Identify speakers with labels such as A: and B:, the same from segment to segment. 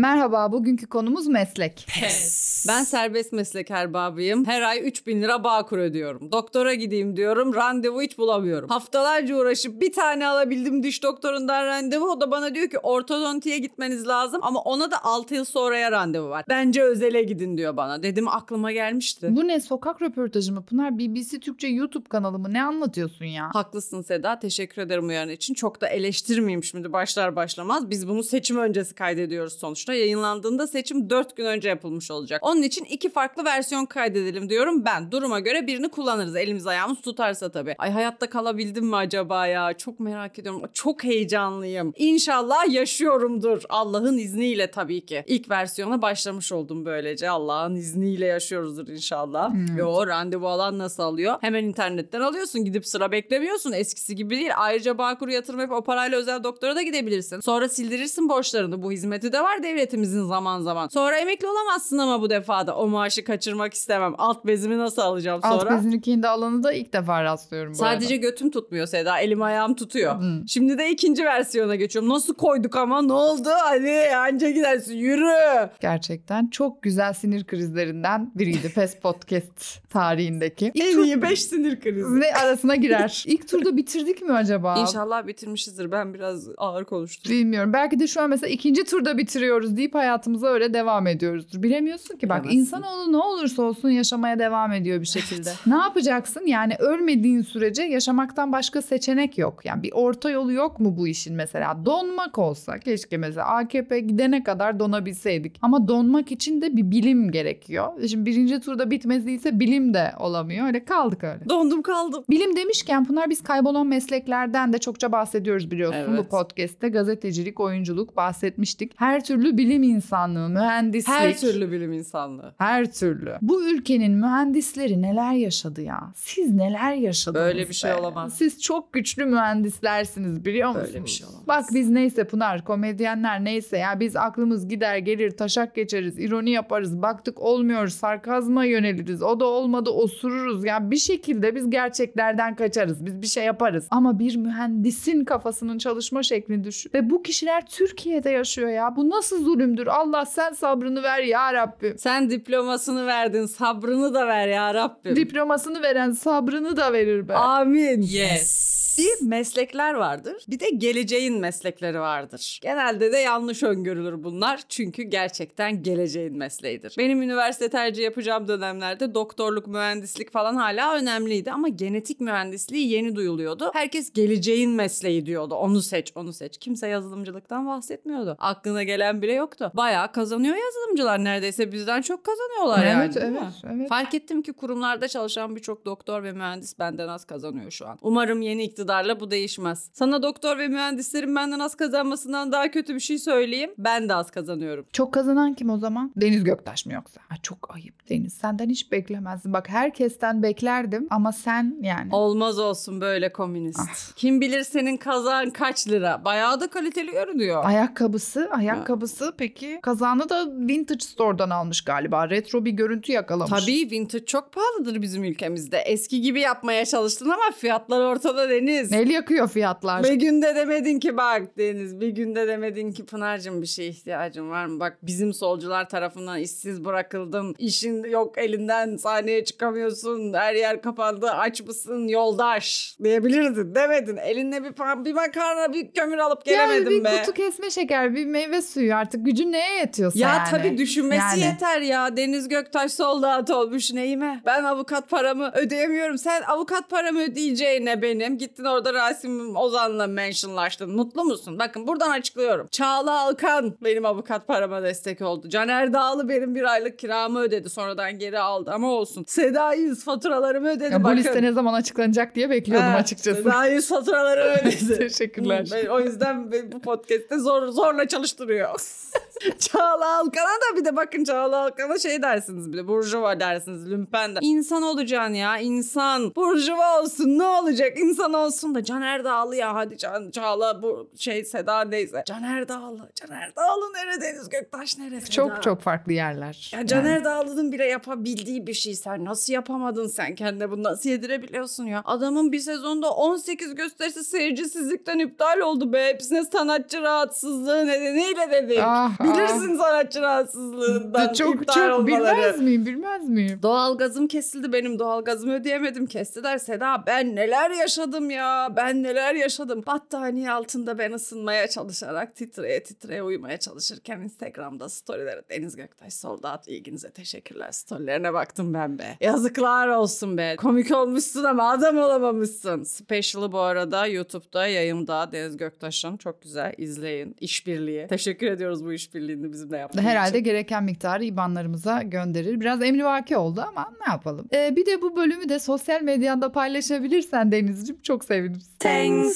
A: Merhaba, bugünkü konumuz meslek.
B: Ben serbest meslek erbabıyım. Her ay 3000 lira Bağkur ödüyorum. Doktora gideyim diyorum. Randevu hiç bulamıyorum. Haftalarca uğraşıp bir tane alabildim diş doktorundan randevu. O da bana diyor ki ortodontiye gitmeniz lazım ama ona da 6 yıl sonraya randevu var. Bence özele gidin diyor bana. Dedim aklıma gelmişti.
A: Bu ne sokak röportajı mı? Pınar BBC Türkçe YouTube kanalı mı? Ne anlatıyorsun ya?
B: Haklısın Seda. Teşekkür ederim uyarın için. Çok da eleştirmeyeyim şimdi başlar başlamaz. Biz bunu seçim öncesi kaydediyoruz sonuçta. Yayınlandığında seçim 4 gün önce yapılmış olacak. Onun için iki farklı versiyon kaydedelim diyorum ben. Duruma göre birini kullanırız. Elimiz ayağımız tutarsa tabii. Ay hayatta kalabildim mi acaba ya? Çok merak ediyorum. Çok heyecanlıyım. İnşallah yaşıyorumdur. Allah'ın izniyle tabii ki. İlk versiyona başlamış oldum böylece. Allah'ın izniyle yaşıyoruzdur inşallah. Yo randevu alan nasıl alıyor? Hemen internetten alıyorsun. Gidip sıra beklemiyorsun. Eskisi gibi değil. Ayrıca Bağkur yatırım yapıp o parayla özel doktora da gidebilirsin. Sonra sildirirsin borçlarını. Bu hizmeti de var devletimizin zaman zaman. Sonra emekli olamazsın ama bu defada. O maaşı kaçırmak istemem. Alt bezimi nasıl alacağım sonra?
A: Alt bezini kendi alanı da ilk defa rastlıyorum bu
B: Sadece götüm tutmuyor Seda. Elim ayağım tutuyor.
A: arada. Hı.
B: Şimdi de ikinci versiyona geçiyorum. Nasıl koyduk ama ne oldu? Hani anca gidersin yürü.
A: Gerçekten çok güzel sinir krizlerinden biriydi PES Podcast tarihindeki. İlk
B: En
A: tur-
B: iyi 5 sinir krizi.
A: ve arasına girer. İlk turda bitirdik mi acaba?
B: İnşallah bitirmişizdir. Ben biraz ağır konuştum.
A: Bilmiyorum. Belki de şu an mesela ikinci turda bitiriyoruz deyip hayatımıza öyle devam ediyoruzdur. Bilemiyorsun ki bak
B: Bilemezsin.
A: insanoğlu ne olursa olsun yaşamaya devam ediyor bir şekilde. ne yapacaksın? Yani ölmediğin sürece yaşamaktan başka seçenek yok. Yani bir orta yolu yok mu bu işin mesela? Donmak olsa keşke mesela AKP gidene kadar donabilseydik. Ama donmak için de bir bilim gerekiyor. Şimdi birinci turda bitmediyse bilim de olamıyor. Öyle kaldık öyle.
B: Dondum kaldım.
A: Bilim demişken Pınar biz kaybolan mesleklerden de çokça bahsediyoruz biliyorsun
B: Evet.
A: bu podcast'te. Gazetecilik, oyunculuk bahsetmiştik. Her türlü bilim insanlığı, mühendislik.
B: Her türlü bilim insanlığı.
A: Her türlü. Bu ülkenin mühendisleri neler yaşadı ya? Siz neler yaşadınız
B: Böyle bir şey
A: be?
B: olamaz.
A: Siz çok güçlü mühendislersiniz biliyor musunuz?
B: Böyle bir şey olamaz.
A: Bak biz neyse Pınar, komedyenler neyse ya biz aklımız gider gelir taşak geçeriz, ironi yaparız, baktık olmuyor, sarkazma yöneliriz. O da olmadı osururuz. Ya bir şekilde biz gerçeklerden kaçarız. Biz bir şey yaparız. Ama bir mühendisin kafasının çalışma şeklini düşün. Ve bu kişiler Türkiye'de yaşıyor ya. Bu nasıl zulümdür? Allah sen sabrını ver ya Rabbim.
B: Sen diplomasını verdin, sabrını da ver ya Rabbim.
A: Diplomasını veren sabrını da verir be.
B: Amin.
C: Yes.
B: Bir meslekler vardır. Bir de geleceğin meslekleri vardır. Genelde de yanlış öngörülür bunlar. Çünkü gerçekten geleceğin mesleğidir. Benim üniversite tercih yapacağım dönemlerde doktorluk, mühendislik falan hala önemliydi ama genetik mühendisliği yeni duyuluyordu. Herkes geleceğin mesleği diyordu. Onu seç, onu seç. Kimse yazılımcılıktan bahsetmiyordu. Aklına gelen bile yoktu. Bayağı kazanıyor yazılımcılar. Neredeyse bizden çok kazanıyorlar yani.
A: evet,
B: değil
A: evet,
B: mi?
A: evet.
B: Fark ettim ki kurumlarda çalışan birçok doktor ve mühendis benden az kazanıyor şu an. Umarım yeni iktidarla bu değişmez. Sana doktor ve mühendislerin benden az kazanmasından daha kötü bir şey söyleyeyim. Ben de az kazanıyorum.
A: Çok kazanan kim o zaman? Deniz Göktaş mı yoksa? Ha, çok ayıp Deniz. Senden hiç beklemezdim. Bak herkesten beklerdim ama sen yani.
B: Olmaz olsun böyle komünist.
A: Ah.
B: Kim bilir senin kazan kaç lira? Bayağı da kaliteli görünüyor.
A: Ayakkabısı, ayakkabısı peki kazağını da Vintage Store'dan almış galiba. Retro bir görüntü yakalamış.
B: Tabii vintage çok pahalıdır bizim ülkemizde. Eski gibi yapmaya çalıştın ama fiyatlar ortada Deniz.
A: El yakıyor fiyatlar.
B: Bir günde demedin ki bak Deniz bir günde demedin ki Pınar'cığım bir şeye ihtiyacın var mı? Bak bizim solcular tarafından işsiz bırakıldın. İşin yok elinden sahneye çıkamıyorsun. Her yer kapandı aç mısın yoldaş diyebilirdin demedin. Eline bir, bir makarna bir kömür alıp
A: yani
B: gelemedin
A: bir
B: be.
A: kutu kesme şeker, bir meyve suyu artık gücün neye yetiyorsa
B: Ya
A: yani.
B: tabii düşünmesi
A: Yani.
B: yeter ya. Deniz Göktaş soldat olmuş neyime? Ben avukat paramı ödeyemiyorum. Sen avukat paramı ödeyeceğine benim. Gittin orada Rasim Ozan'la mentionlaştın. Mutlu musun? Bakın buradan açıklıyorum. Çağla Alkan benim avukat parama destek oldu. Caner Dağlı benim bir aylık kiramı ödedi. Sonradan geri aldı ama olsun. Seda Yüz faturalarımı ödedi.
A: Ya bu
B: bakın.
A: liste ne zaman açıklanacak diye bekliyordum
B: Ha,
A: açıkçası.
B: Seda Yüz faturalarımı ödedi.
A: Teşekkürler.
B: Ben- o yüzden bu podcast'te zor zorla çalıştırıyor. Çağla Alkan'a da bir de bakın Çağla Alkan'a şey dersiniz bir de burjuva dersiniz lümpen de. İnsan olacaksın ya insan. Burjuva olsun ne olacak insan olsun da Caner Dağlı ya hadi Can, Çağla bu şey Seda neyse. Caner Dağlı. Caner Dağlı nere Deniz Göktaş nere Seda?
A: Çok çok farklı yerler.
B: Ya Caner Dağlı'nın bile yapabildiği bir şey sen nasıl yapamadın sen kendine bunu nasıl yedirebiliyorsun ya? Adamın bir sezonda 18 gösterisi seyircisizlikten iptal oldu be. Hepsine sanatçı rahatsızlığı nedeniyle dedi.
A: Ah,
B: bir bilirsin sanatçı rahatsızlığından
A: çok
B: iptal
A: çok
B: olmaları.
A: bilmez miyim bilmez miyim?
B: Doğalgazım kesildi benim doğalgazımı ödeyemedim kestiler Seda ben neler yaşadım ya ben neler yaşadım. Battaniye altında ben ısınmaya çalışarak titreye titreye uyumaya çalışırken Instagram'da storylere Deniz Göktaş soldat ilginize teşekkürler. Storylerine baktım ben be. Yazıklar olsun be. Komik olmuşsun ama adam olamamışsın. Special'ı bu arada YouTube'da yayında Deniz Göktaş'ın. Çok güzel. İzleyin. İşbirliği. Teşekkür ediyoruz bu işbirliğini bizimle yaptığın
A: Herhalde
B: için.
A: gereken miktarı IBAN'larımıza gönderir. Biraz emrivaki oldu ama ne yapalım. Ee, bir de bu bölümü de sosyal medyanda paylaşabilirsen Deniz'ciğim çok sevinirim.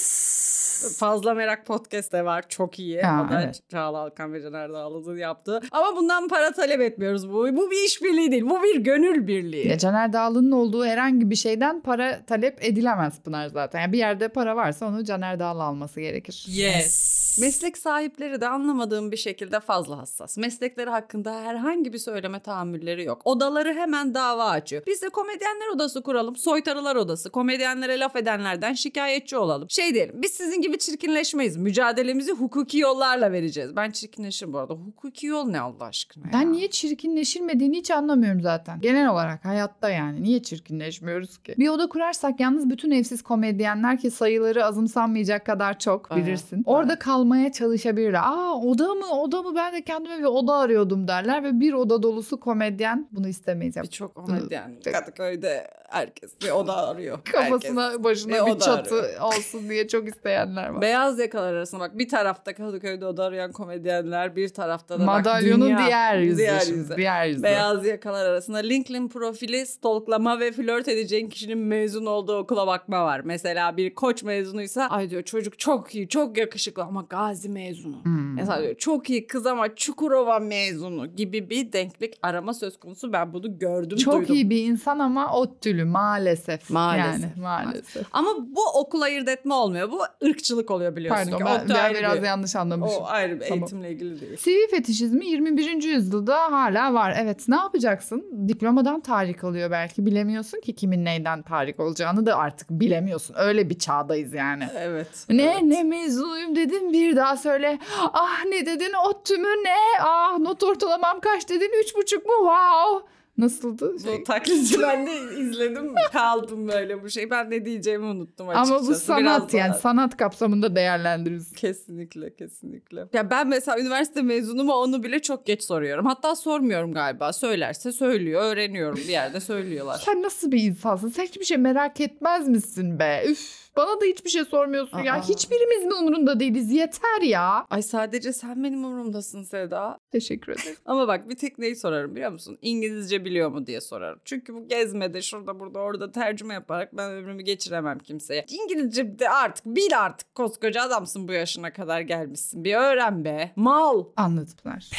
B: Fazla Merak Podcast de var. Çok iyi.
A: Ha,
B: o da
A: evet.
B: Çağla Alkan ve Caner Dağlı'nın yaptığı. Ama bundan para talep etmiyoruz. Bu, bu bir işbirliği değil. Bu bir gönül birliği.
A: Ya Caner Dağlı'nın olduğu herhangi bir şeyden para talep edilemez Pınar zaten. Yani bir yerde para varsa onu Caner Dağlı alması gerekir.
B: Yes. Meslek sahipleri de anlamadığım bir şekilde fazla hassas. Meslekleri hakkında herhangi bir söyleme tahammülleri yok. Odaları hemen dava açıyor. Biz de komedyenler odası kuralım. Soytarılar odası. Komedyenlere laf edenlerden şikayetçi olalım. Şey diyelim biz sizin gibi çirkinleşmeyiz. Mücadelemizi hukuki yollarla vereceğiz. Ben çirkinleşirim bu arada. Hukuki yol ne Allah aşkına ya?
A: Ben niye çirkinleşilmediğini hiç anlamıyorum zaten. Genel olarak hayatta yani. Niye çirkinleşmiyoruz ki? Bir oda kurarsak yalnız bütün evsiz komedyenler ki sayıları azımsanmayacak kadar çok
B: Evet,
A: bilirsin. Orada
B: evet.
A: kalmaya çalışabilirler. Aa oda mı oda mı ben de kendime bir oda arıyordum derler ve bir oda dolusu komedyen bunu istemeyiz.
B: Birçok komedyen Kadıköy'de herkes bir oda arıyor.
A: kafasına
B: Herkes.
A: başına
B: Ve
A: bir
B: oda arıyor.
A: olsun diye çok isteyenler var.
B: Beyaz yakalar arasında bak bir tarafta Kadıköy'de oda arayan komedyenler bir tarafta da
A: Madalyonun
B: bak dünya,
A: diğer yüzü.
B: diğer
A: şimdi,
B: yüzü.
A: Diğer yüzü.
B: Beyaz yakalar arasında LinkedIn profili stalklama ve flört edeceğin kişinin mezun olduğu okula bakma var. Mesela bir koç mezunuysa ay diyor çocuk çok iyi çok yakışıklı ama Gazi mezunu.
A: Hmm.
B: Mesela diyor çok iyi kız ama Çukurova mezunu gibi bir denklik arama söz konusu. Ben bunu gördüm
A: Çok
B: duydum.
A: iyi bir insan ama ODTÜ'lü maalesef.
B: Maalesef.
A: Yani maalesef.
B: Ama bu okul ayırt etme olmuyor. Bu ırkçılık oluyor biliyorsun
A: Pardon
B: ki.
A: ben, biraz
B: bir-
A: yanlış anlamışım.
B: O ayrı bir
A: Tamam.
B: eğitimle ilgili değil.
A: CV fetişizmi 21. yüzyılda hala var. Evet ne yapacaksın? Diplomadan tahrik oluyor belki. Bilemiyorsun ki kimin neyden tahrik olacağını da artık bilemiyorsun. Öyle bir çağdayız yani.
B: Evet.
A: Ne
B: evet.
A: ne mezunuyum dedin bir daha söyle. Ah ne dedin ODTÜ mü ne? Ah not ortalamam kaç dedin üç buçuk mu? Wow. Nasıldı? Şey-
B: Bu taklitçi ben de izledim kaldım böyle bu şey. Ben ne diyeceğimi unuttum açıkçası.
A: Ama bu sanat
B: Biraz
A: yani
B: daha-
A: sanat kapsamında değerlendiririz.
B: Kesinlikle kesinlikle. Ya ben mesela üniversite mezunu mu onu bile çok geç soruyorum. Hatta sormuyorum galiba. Söylerse söylüyor. Öğreniyorum bir yerde söylüyorlar.
A: Sen nasıl bir insansın? Sen hiçbir şey merak etmez misin be? Üf. Bana da hiçbir şey sormuyorsun ya.
B: Aa.
A: Hiçbirimiz mi umurunda değiliz? Yeter ya.
B: Ay sadece sen benim umurumdasın Seda.
A: Teşekkür ederim.
B: Ama bak bir tek neyi sorarım biliyor musun? İngilizce biliyor mu diye sorarım. Çünkü bu gezmede şurada burada orada tercüme yaparak ben ömrümü geçiremem kimseye. İngilizce de artık bil artık koskoca adamsın bu yaşına kadar gelmişsin. Bir öğren be. Mal.
A: Anladım Pınar.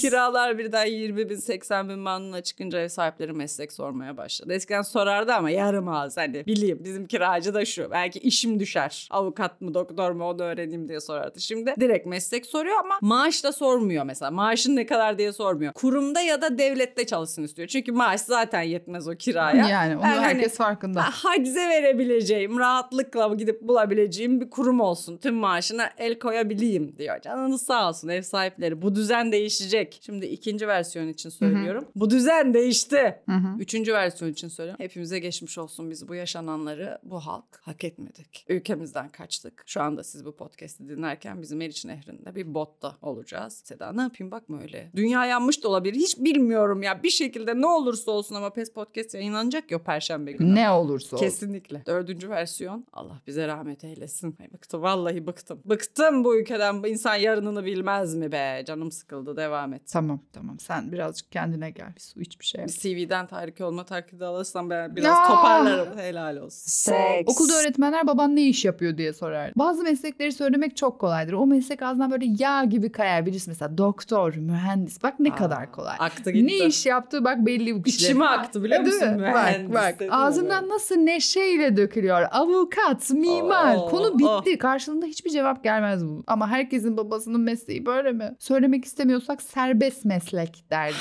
B: Kiralar birden 20 bin 80 bin bandına çıkınca ev sahipleri meslek sormaya başladı. Eskiden sorardı ama yarım ağız hani bileyim bizim kiracı da şu belki işim düşer avukat mı doktor mu onu öğreneyim diye sorardı. Şimdi direkt meslek soruyor ama maaş da sormuyor mesela maaşın ne kadar diye sormuyor. Kurumda ya da devlette çalışsın istiyor. Çünkü maaş zaten yetmez o kiraya.
A: Yani onu
B: hani-
A: herkes farkında.
B: Ha, Hacize verebileceğim, rahatlıkla gidip bulabileceğim bir kurum olsun. Tüm maaşına el koyabileyim diyor. Canınız sağ olsun ev sahipleri. Bu düzen değişecek. Şimdi ikinci versiyon için söylüyorum. Bu düzen değişti.
A: Hı hı.
B: Üçüncü versiyon için söylüyorum. Hepimize geçmiş olsun biz bu yaşananları bu halk hak etmedik. Ülkemizden kaçtık. Şu anda siz bu podcast'i dinlerken bizim Meriç Nehri'nde bir botta olacağız. Seda ne yapayım bakma öyle. Dünya yanmış da olabilir. Hiç bilmiyorum ya. Bir şekilde ne olursa olsun ama PES Podcast yayınlanacak ya perşembe günü.
A: Ne olursa olsun.
B: Kesinlikle. Dördüncü versiyon. Allah bize rahmet eylesin. Ay bıktım. Vallahi bıktım. Bıktım bu ülkeden. Bu insan yarınını bilmez mi be? Canım sıkıldı. Devam et.
A: Tamam tamam sen birazcık kendine gel. Bir su iç bir şey.
B: Bir CV'den tahrik olma taklidi alırsam ben biraz
A: Ya!
B: toparlarım. Helal olsun.
A: Okulda öğretmenler baban ne iş yapıyor diye sorar. Bazı meslekleri söylemek çok kolaydır. O meslek ağzından böyle yağ gibi kayar. Birisi mesela doktor, mühendis. Bak ne
B: Aa,
A: kadar kolay.
B: Aktı gitti.
A: Ne iş yaptığı bak belli bu kişiler.
B: İçime aktı biliyor
A: Değil
B: musun?
A: mi? Bak
B: Mühendis
A: bak
B: dedim
A: ağzından nasıl neşeyle dökülüyor. Avukat, mimar.
B: Oh,
A: Konu bitti. Karşılığında hiçbir cevap gelmez bu. Ama herkesin babasının mesleği böyle mi? Söylemek istemiyorsak serbest meslek derdik.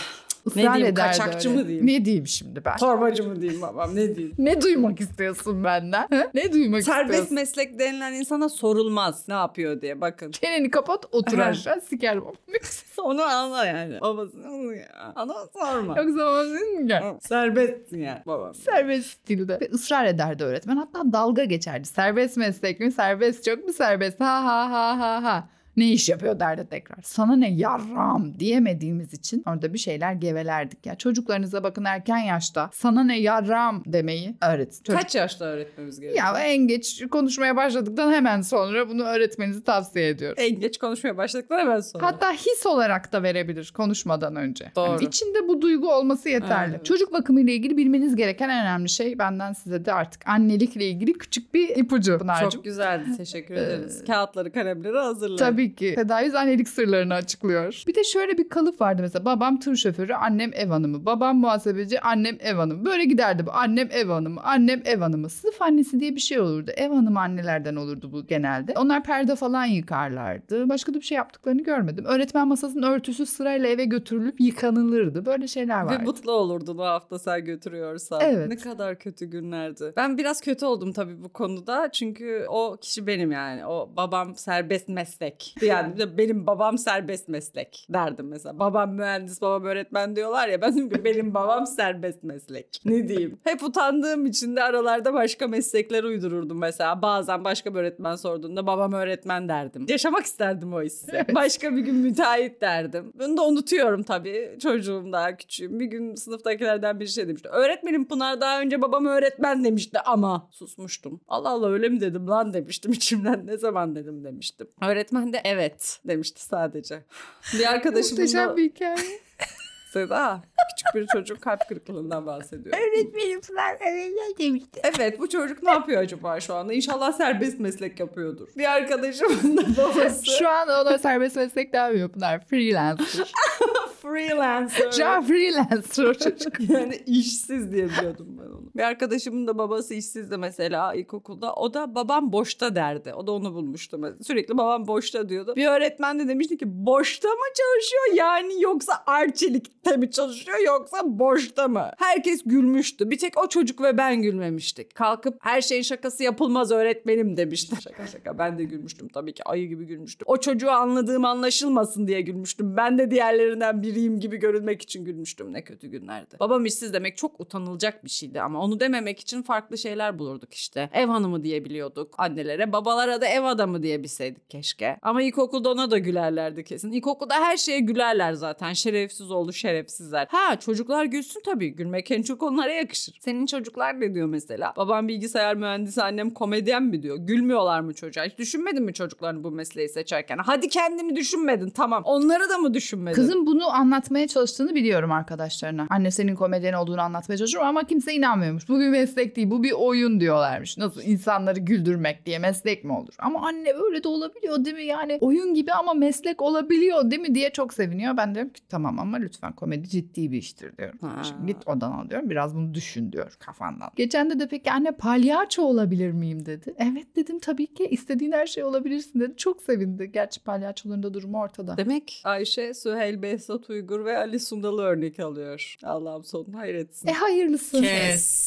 A: Israr
B: diyeyim,
A: ederdi
B: kaçakçı
A: öyle.
B: mı diyeyim?
A: Ne diyeyim şimdi ben?
B: Torbacı mı diyeyim babam ne diyeyim?
A: Ne duymak istiyorsun benden? He? Ne duymak
B: Serbest
A: istiyorsun?
B: meslek denilen insana sorulmaz ne yapıyor diye bakın.
A: Çeneni kapat otur aşağı sikerim.
B: Onu anla yani. Babasını ya. Ana sorma.
A: Yoksa babasının ya.
B: Serbestsin yani babam.
A: Serbest stilde. Ve ısrar ederdi öğretmen. Hatta dalga geçerdi. Serbest meslek mi? Serbest çok mu serbest? Ha ha ha ha ha. Ne iş yapıyor derdi tekrar. Sana ne yarram diyemediğimiz için orada bir şeyler gevelerdik ya. Çocuklarınıza bakın erken yaşta sana ne yarram demeyi öğretin. Çocuk-
B: Kaç yaşta öğretmemiz gerekiyor?
A: Ya en geç konuşmaya başladıktan hemen sonra bunu öğretmenizi tavsiye ediyorum.
B: En geç konuşmaya başladıktan hemen sonra.
A: Hatta his olarak da verebilir konuşmadan önce.
B: Doğru.
A: Yani içinde bu duygu olması yeterli.
B: Evet.
A: Çocuk bakımı ile ilgili bilmeniz gereken en önemli şey benden size de artık annelikle ilgili küçük bir ipucu Pınar'cığım.
B: Çok güzeldi teşekkür ederiz. Kağıtları kalemleri hazırla.
A: Tabii ki. Tedavüz annelik sırlarını açıklıyor. Bir de şöyle bir kalıp vardı mesela. Babam tır şoförü, annem ev hanımı. Babam muhasebeci, annem ev hanımı. Böyle giderdi bu. Annem ev hanımı, annem ev hanımı. Sınıf annesi diye bir şey olurdu. Ev hanımı annelerden olurdu bu genelde. Onlar perde falan yıkarlardı. Başka da bir şey yaptıklarını görmedim. Öğretmen masasının örtüsü sırayla eve götürülüp yıkanılırdı. Böyle şeyler
B: Ve
A: vardı.
B: mutlu olurdun o hafta sen götürüyorsan.
A: Evet.
B: Ne kadar kötü günlerdi. Ben biraz kötü oldum tabii bu konuda. Çünkü o kişi benim yani. O babam serbest meslek. Yani benim babam serbest meslek derdim mesela. Babam mühendis, babam öğretmen diyorlar ya. Ben diyorum ki benim babam serbest meslek. Ne diyeyim? Hep utandığım için de aralarda başka meslekler uydururdum mesela. Bazen başka bir öğretmen sorduğunda babam öğretmen derdim. Yaşamak isterdim o hissi. Başka bir gün müteahhit derdim. Bunu da unutuyorum tabii. Çocuğum daha küçüğüm. Bir gün sınıftakilerden bir şey demişti. Öğretmenim Pınar daha önce babam öğretmen demişti ama susmuştum. Allah Allah öyle mi dedim lan demiştim içimden. Ne zaman dedim demiştim. Öğretmen de evet demişti sadece. Bir arkadaşımın
A: Muhteşem
B: da
A: bir hikaye.
B: Seda küçük bir çocuk kalp kırıklığından bahsediyor.
A: Öğretmenim falan öyle demişti.
B: Evet bu çocuk ne yapıyor acaba şu anda? İnşallah serbest meslek yapıyordur. Bir arkadaşımın da babası
A: Şu an ona serbest meslek demiyor Pınar. Freelancer.
B: freelancer.
A: An freelancer o çocuk.
B: yani işsiz diye biliyordum ben onu. Bir arkadaşımın da babası işsizdi mesela ilkokulda. O da babam boşta derdi. O da onu bulmuştu. mesela. Sürekli babam boşta diyordu. Bir öğretmen de demişti ki boşta mı çalışıyor yani yoksa arçelikte mi çalışıyor yoksa boşta mı? Herkes gülmüştü. Bir tek o çocuk ve ben gülmemiştik. Kalkıp her şeyin şakası yapılmaz öğretmenim demişti. Şaka şaka ben de gülmüştüm tabii ki ayı gibi gülmüştüm. O çocuğu anladığım anlaşılmasın diye gülmüştüm. Ben de diğerlerinden biriyim gibi görünmek için gülmüştüm. Ne kötü günlerdi. Babam işsiz demek çok utanılacak bir şeydi ama onu dememek için farklı şeyler bulurduk işte. Ev hanımı diyebiliyorduk annelere. Babalara da ev adamı diyebilseydik keşke. Ama ilkokulda ona da gülerlerdi kesin. İlkokulda her şeye gülerler zaten. Şerefsiz oğlu şerefsizler. Ha çocuklar gülsün tabii. Gülmek en çok onlara yakışır. Senin çocuklar ne diyor mesela? Babam bilgisayar mühendisi, annem komedyen mi diyor? Gülmüyorlar mı çocuğa? Hiç düşünmedin mi çocuklarını bu mesleği seçerken? Hadi kendini düşünmedin tamam. Onları da mı düşünmedin?
A: Kızım bunu anlatmaya çalıştığını biliyorum arkadaşlarına. Anne senin komedyen olduğunu anlatmaya çalışıyor ama kimse inanmıyormuş. Bu bir meslek değil bu bir oyun diyorlarmış. Nasıl insanları güldürmek diye meslek mi olur? Ama anne öyle de olabiliyor değil mi? Yani oyun gibi ama meslek olabiliyor değil mi diye çok seviniyor. Ben diyorum ki tamam ama lütfen komedi ciddi bir iştir diyorum.
B: Ha.
A: Şimdi git odan al diyorum biraz bunu düşün diyor kafandan. Geçen de de peki anne palyaço olabilir miyim dedi. Evet dedim tabii ki istediğin her şey olabilirsin dedi. Çok sevindi. Gerçi palyaçoların da durumu ortada.
B: Demek Ayşe, Süheyl, Behzat Uygur ve Ali Sundal'ı örnek alıyor. Allah'ım sonunu hayretsin.
A: E hayırlısı.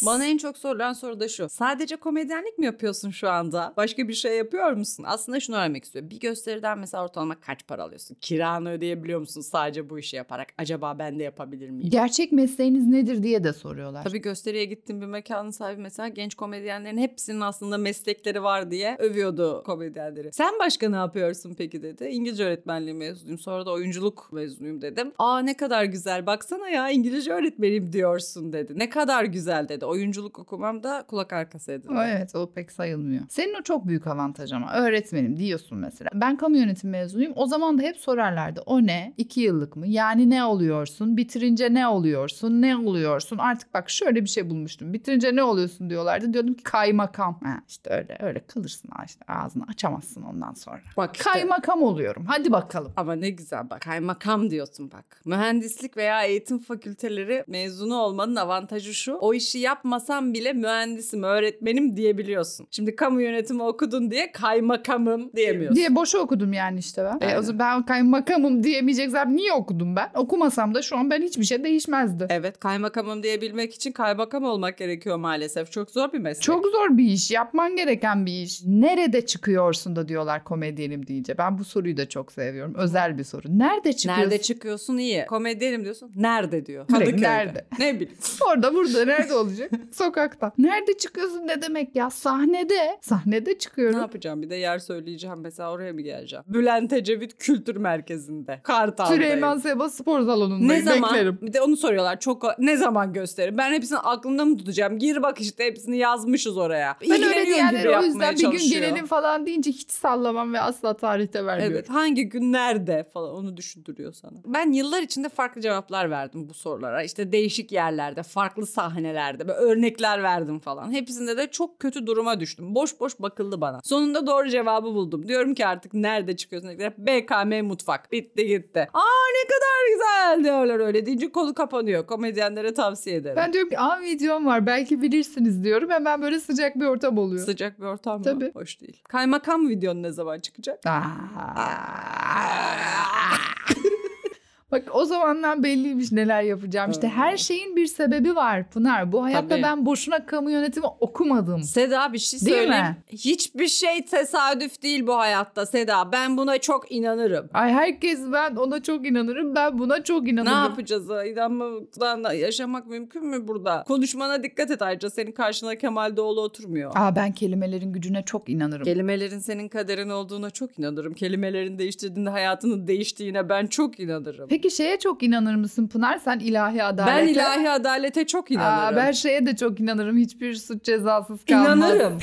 B: Bana en çok sorulan soru da şu. Sadece komedyenlik mi yapıyorsun şu anda? Başka bir şey yapıyor musun? Aslında şunu öğrenmek istiyorum. Bir gösteriden mesela ortalama kaç para alıyorsun? Kiranı ödeyebiliyor musun sadece bu işi yaparak? Acaba ben de yapabilir miyim?
A: Gerçek mesleğiniz nedir diye de soruyorlar.
B: Tabii gösteriye gittiğim bir mekanın sahibi mesela genç komedyenlerin hepsinin aslında meslekleri var diye övüyordu komedyenleri. Sen başka ne yapıyorsun peki dedi. İngilizce öğretmenliği mezunuyum. Sonra da oyunculuk mezunuyum dedim. Aa ne kadar güzel baksana ya İngilizce öğretmeniyim diyorsun dedi. Ne kadar güzel dedi. Oyunculuk okumam da kulak arkası edildi.
A: Evet o pek sayılmıyor. Senin o çok büyük avantaj ama öğretmenim diyorsun mesela. Ben kamu yönetimi mezunuyum. O zaman da hep sorarlardı. O ne? İki yıllık mı? Yani ne oluyorsun? Bitirince ne oluyorsun? Ne oluyorsun? Artık bak şöyle bir şey bulmuştum. Bitirince ne oluyorsun diyorlardı. Diyordum ki kaymakam. Ha, işte öyle öyle kalırsın işte ağzını açamazsın ondan sonra.
B: Bak işte.
A: Kaymakam oluyorum. Hadi bakalım.
B: Ama ne güzel bak kaymakam diyorsun bak. Bak mühendislik veya eğitim fakülteleri mezunu olmanın avantajı şu. O işi yapmasam bile mühendisim, öğretmenim diyebiliyorsun. Şimdi kamu yönetimi okudun diye kaymakamım diyemiyorsun.
A: Diye boşu okudum yani işte ben. E,
B: Aynen.
A: o zaman ben kaymakamım diyemeyeceksem niye okudum ben? Okumasam da şu an ben hiçbir şey değişmezdi.
B: Evet kaymakamım diyebilmek için kaymakam olmak gerekiyor maalesef. Çok zor bir meslek.
A: Çok zor bir iş. Yapman gereken bir iş. Nerede çıkıyorsun da diyorlar komedyenim deyince. Ben bu soruyu da çok seviyorum. Özel bir soru. Nerede çıkıyorsun?
B: Nerede çıkıyorsun iyi. Komedyenim diyorsun. Nerede diyor. Kadıköy'de.
A: nerede?
B: Ne bileyim.
A: Orada burada nerede olacak? Sokakta. Nerede çıkıyorsun ne demek ya? Sahnede. Sahnede çıkıyorum.
B: ne yapacağım? Bir de yer söyleyeceğim. Mesela oraya mı geleceğim? Bülent Ecevit Kültür Merkezi'nde. Kartal'dayım.
A: Süleyman Seba spor salonundayım.
B: Ne zaman?
A: Beklerim.
B: Bir de onu soruyorlar. Çok ne zaman gösterir? Ben hepsini aklımda mı tutacağım? Gir bak işte hepsini yazmışız oraya.
A: Ben öyle diyenlere o yüzden bir gün gelelim falan deyince hiç sallamam ve asla tarihte vermiyorum.
B: Evet hangi gün nerede falan onu düşündürüyor sana. Ben yıllar içinde farklı cevaplar verdim bu sorulara. İşte değişik yerlerde, farklı sahnelerde böyle örnekler verdim falan. Hepsinde de çok kötü duruma düştüm. Boş boş bakıldı bana. Sonunda doğru cevabı buldum. Diyorum ki artık nerede çıkıyorsun? BKM mutfak. Bitti gitti. Aa ne kadar güzel diyorlar öyle deyince konu kapanıyor. Komedyenlere tavsiye ederim.
A: Ben diyorum ki aa videom var belki bilirsiniz diyorum. Hemen böyle sıcak bir ortam oluyor.
B: Sıcak bir ortam mı?
A: Tabii.
B: Hoş değil. Kaymakam videon ne zaman çıkacak?
A: Bak o zamandan belliymiş neler yapacağım. İşte her şeyin bir sebebi var Pınar. Bu hayatta
B: Tabii.
A: ben boşuna kamu yönetimi okumadım.
B: Seda bir şey
A: Değil
B: söyleyeyim.
A: mi?
B: Hiçbir şey tesadüf değil bu hayatta Seda. Ben buna çok inanırım.
A: Ay herkes ben ona çok inanırım. Ben buna çok
B: Ne
A: inanırım.
B: yapacağız? İnanmadan yaşamak mümkün mü burada? Konuşmana dikkat et ayrıca. Senin karşına Kemal Doğulu oturmuyor.
A: Aa ben kelimelerin gücüne çok inanırım.
B: Kelimelerin senin kaderin olduğuna çok inanırım. Kelimelerin değiştirdiğinde hayatının değiştiğine ben çok inanırım.
A: Peki şeye çok inanır mısın Pınar? Sen ilahi adalete.
B: ben ilahi adalete çok inanırım.
A: Aa, ben şeye de çok inanırım. Hiçbir suç cezasız kalmaz.
B: İnanırım.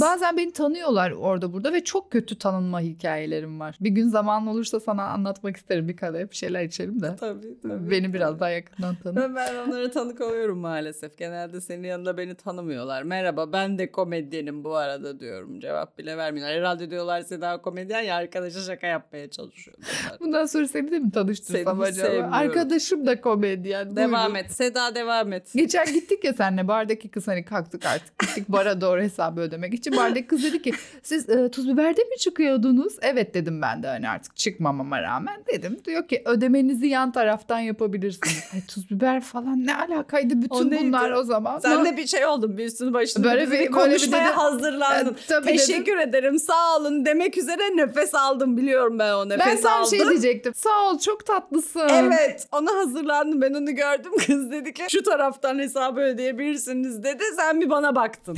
A: Bazen beni tanıyorlar orada burada ve çok kötü tanınma hikayelerim var. Bir gün zaman olursa sana anlatmak isterim. Bir kadeh bir şeyler içelim de.
B: Tabii, tabii.
A: Beni biraz daha yakından tanı.
B: Ben, ben onlara tanık oluyorum maalesef. Genelde senin yanında beni tanımıyorlar. Merhaba ben de komedyenim bu arada diyorum. Cevap bile vermiyorlar. Herhalde diyorlar Seda komedyen ya arkadaşa şaka yapmaya çalışıyor.
A: Bundan sonra seni de mi tanıştırsam
B: Seni
A: acaba?
B: sevmiyorum.
A: Arkadaşım da komedyen.
B: devam
A: Buyurun.
B: et. Seda devam et.
A: Geçen gittik ya senle bardaki kız hani kalktık artık gittik bara doğru hesabı ödemek için. Bardaki kız dedi ki siz e, tuz biberde mi çıkıyordunuz? Evet dedim ben de hani artık çıkmamama rağmen dedim. Diyor ki ödemenizi yan taraftan yapabilirsiniz. Ay tuz biber falan ne alakaydı bütün
B: O neydi?
A: bunlar o zaman.
B: Sen
A: Ne-
B: de bir şey oldun. Bir üstünü başını
A: Böyle
B: böyle
A: bir-
B: bir,
A: böyle bir
B: konuşmaya hazırlandın.
A: E, tabii dedim.
B: Teşekkür ederim sağ olun demek üzere nefes aldım. Biliyorum ben o nefes
A: ben tam
B: aldım.
A: şey diyecektim. Sağ ol çok tatlısın.
B: Evet ona hazırlandım ben onu gördüm kız dedi ki şu taraftan hesabı ödeyebilirsiniz dedi sen bir bana baktın.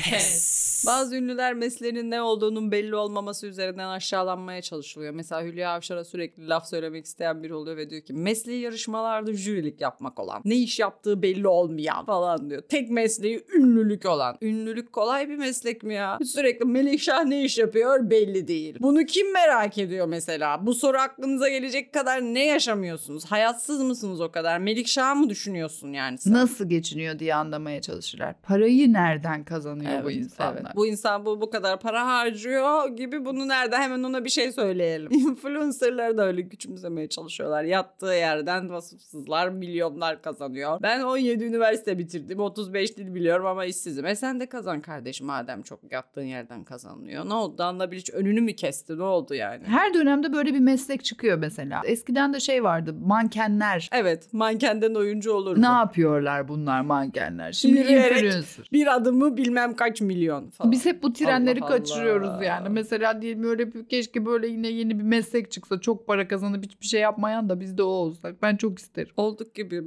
B: Bazı ünlüler mesleğinin ne olduğunun belli olmaması üzerinden aşağılanmaya çalışılıyor. Mesela Hülya Avşar'a sürekli laf söylemek isteyen biri oluyor ve diyor ki mesleği yarışmalarda jürilik yapmak olan, ne iş yaptığı belli olmayan falan diyor. Tek mesleği ünlülük olan. Ünlülük kolay bir meslek mi ya? Sürekli Melikşah ne iş yapıyor belli değil. Bunu kim merak ediyor mesela? Bu soru aklınıza gelecek kadar ne yaşamıyorsunuz? Hayatsız mısınız o kadar? Melikşah mı düşünüyorsun yani sen?
A: Nasıl geçiniyor diye anlamaya çalışırlar. Parayı nereden kazanıyor bu
B: Evet,
A: insanlar?
B: evet. Bu insan bu bu kadar para harcıyor gibi bunu nerede hemen ona bir şey söyleyelim. Influencerları da öyle küçümsemeye çalışıyorlar. Yattığı yerden vasıfsızlar milyonlar kazanıyor. Ben 17 üniversite bitirdim. 35 dil biliyorum ama işsizim. E sen de kazan kardeşim madem çok yattığın yerden kazanılıyor. Ne oldu? Anla hiç önünü mü kesti? Ne oldu yani?
A: Her dönemde böyle bir meslek çıkıyor mesela. Eskiden de şey vardı mankenler.
B: Evet mankenden oyuncu olur mu?
A: Ne yapıyorlar bunlar mankenler? Şimdi
B: Yürüyerek
A: influencer.
B: Bir adımı bilmem kaç milyon falan.
A: Biz hep bu trenleri
B: Allah
A: kaçırıyoruz
B: Allah.
A: yani. Mesela diyelim öyle bir keşke böyle yine yeni bir meslek çıksa çok para kazanıp hiçbir şey yapmayan da biz de o olsak. Ben çok isterim.
B: Olduk gibi.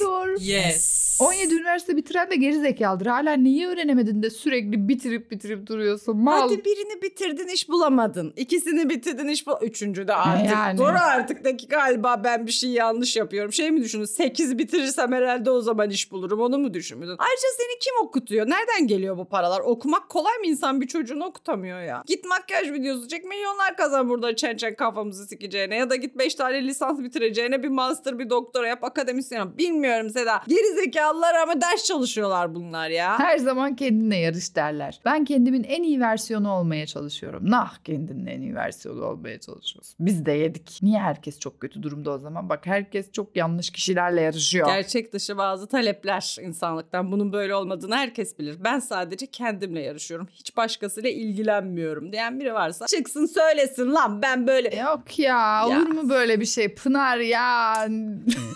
A: Doğru.
B: Yes.
A: 17 üniversite bitiren de geri zekalıdır. Hala neyi öğrenemedin de sürekli bitirip bitirip duruyorsun. Mal.
B: Hadi birini bitirdin iş bulamadın. İkisini bitirdin iş bul. Üçüncü de artık.
A: Yani.
B: Dur artık de ki galiba ben bir şey yanlış yapıyorum. Şey mi düşündün? Sekiz bitirirsem herhalde o zaman iş bulurum. Onu mu düşündün? Ayrıca seni kim okutuyor? Nereden geliyor bu paralar? Okumak kolay mı? İnsan bir çocuğunu okutamıyor ya. Git makyaj videosu çek. Milyonlar kazan burada çen çen kafamızı sikeceğine. Ya da git beş tane lisans bitireceğine bir master bir doktora yap akademisyen yap. Bir bilmiyorum Seda. Geri zekalılar ama ders çalışıyorlar bunlar ya.
A: Her zaman kendine yarış derler. Ben kendimin en iyi versiyonu olmaya çalışıyorum. Nah kendinin en iyi versiyonu olmaya çalışıyorsun. Biz de yedik. Niye herkes çok kötü durumda o zaman? Bak herkes çok yanlış kişilerle yarışıyor.
B: Gerçek dışı bazı talepler insanlıktan. Bunun böyle olmadığını herkes bilir. Ben sadece kendimle yarışıyorum. Hiç başkasıyla ilgilenmiyorum diyen biri varsa çıksın söylesin lan ben böyle.
A: Yok ya,
B: Ya.
A: olur mu böyle bir şey? Pınar ya.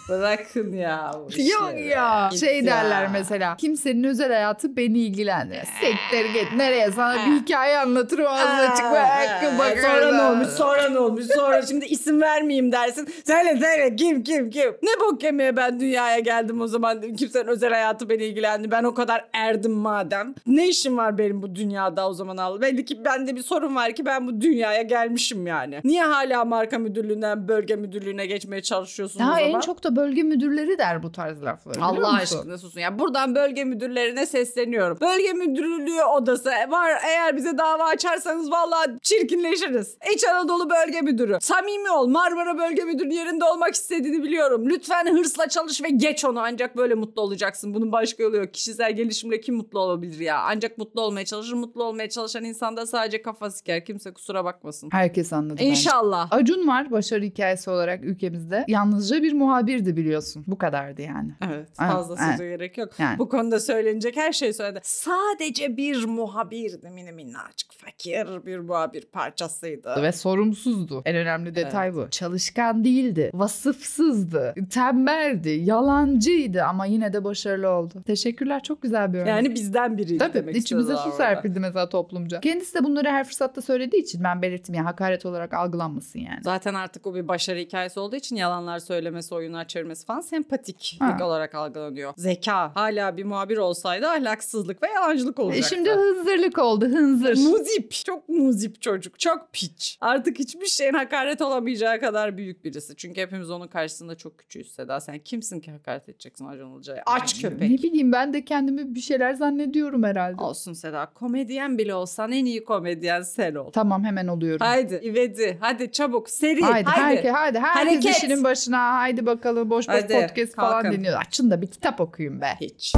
B: Bırakın ya. Bu
A: Yok ya.
B: Git
A: Şey
B: ya.
A: derler mesela. Kimsenin özel hayatı beni ilgilendirmez. Siktir git nereye sana bir hikaye anlatırım ağzına bak.
B: Sonra ne olmuş sonra ne olmuş sonra şimdi isim vermeyeyim dersin. Söyle söyle kim kim kim. Ne bok yemeye ben dünyaya geldim o zaman kimsenin özel hayatı beni ilgilendi. Ben o kadar erdim madem. Ne işim var benim bu dünyada o zaman al. Belli ki bende bir sorun var ki ben bu dünyaya gelmişim yani. Niye hala marka müdürlüğünden bölge müdürlüğüne geçmeye çalışıyorsun o
A: Daha
B: zaman?
A: en çok da bölge müdürleri der bu tarz lafları.
B: Allah aşkına susun. Ya buradan bölge müdürlerine sesleniyorum. Bölge müdürlüğü odası var. Eğer bize dava açarsanız vallahi çirkinleşiriz. İç Anadolu bölge müdürü. Samimi ol. Marmara bölge müdürünün yerinde olmak istediğini biliyorum. Lütfen hırsla çalış ve geç onu. Ancak böyle mutlu olacaksın. Bunun başka yolu yok. Kişisel gelişimle kim mutlu olabilir ya? Ancak mutlu olmaya çalışır. Mutlu olmaya çalışan insanda sadece kafa siker. Kimse kusura bakmasın.
A: Herkes anladı bence.
B: İnşallah.
A: Acun var başarı hikayesi olarak ülkemizde. Yalnızca bir muhabirdi biliyorsun. Bu kadardı yani.
B: Evet
A: Evet,
B: fazla
A: evet.
B: söze gerek yok.
A: Yani.
B: Bu konuda söylenecek her şey söyledi. Sadece bir muhabir de mini minnacık fakir bir muhabir parçasıydı.
A: Ve sorumsuzdu. En önemli detay bu. Çalışkan değildi. Vasıfsızdı. Tembeldi. Yalancıydı ama yine de başarılı oldu. Teşekkürler. Çok güzel bir örnek.
B: Yani bizden biriydi
A: Tabii
B: demek
A: içimize su serpildi mesela toplumca. Kendisi de bunları her fırsatta söylediği için ben belirttim ya hakaret olarak algılanmasın yani.
B: Zaten artık o bir başarı hikayesi olduğu için yalanlar söylemesi, oyunlar çevirmesi falan sempatiklik
A: Ha.
B: olarak algılanıyor. Zeka. Hala bir muhabir olsaydı ahlaksızlık ve yalancılık
A: E
B: olacaktı.
A: şimdi hınzırlık oldu hınzır.
B: Muzip. Çok muzip çocuk. Çok piç. Artık hiçbir şeyin hakaret olamayacağı kadar büyük birisi. Çünkü hepimiz onun karşısında çok küçüğüz Seda. Sen kimsin ki hakaret edeceksin Acun Ilıcalı'ya? Aç köpek.
A: Ne bileyim ben de kendimi bir şeyler zannediyorum herhalde.
B: Olsun Seda. Komedyen bile olsan en iyi komedyen sen ol.
A: Tamam hemen oluyorum.
B: Haydi İvedi. Hadi çabuk. Seri.
A: Haydi,
B: Haydi.
A: herke, hadi herkes
B: Hareket.
A: işinin başına haydi bakalım boş boş
B: Hadi,
A: podcast falan dinliyor. Açın da bir kitap okuyun be.
B: Hiç.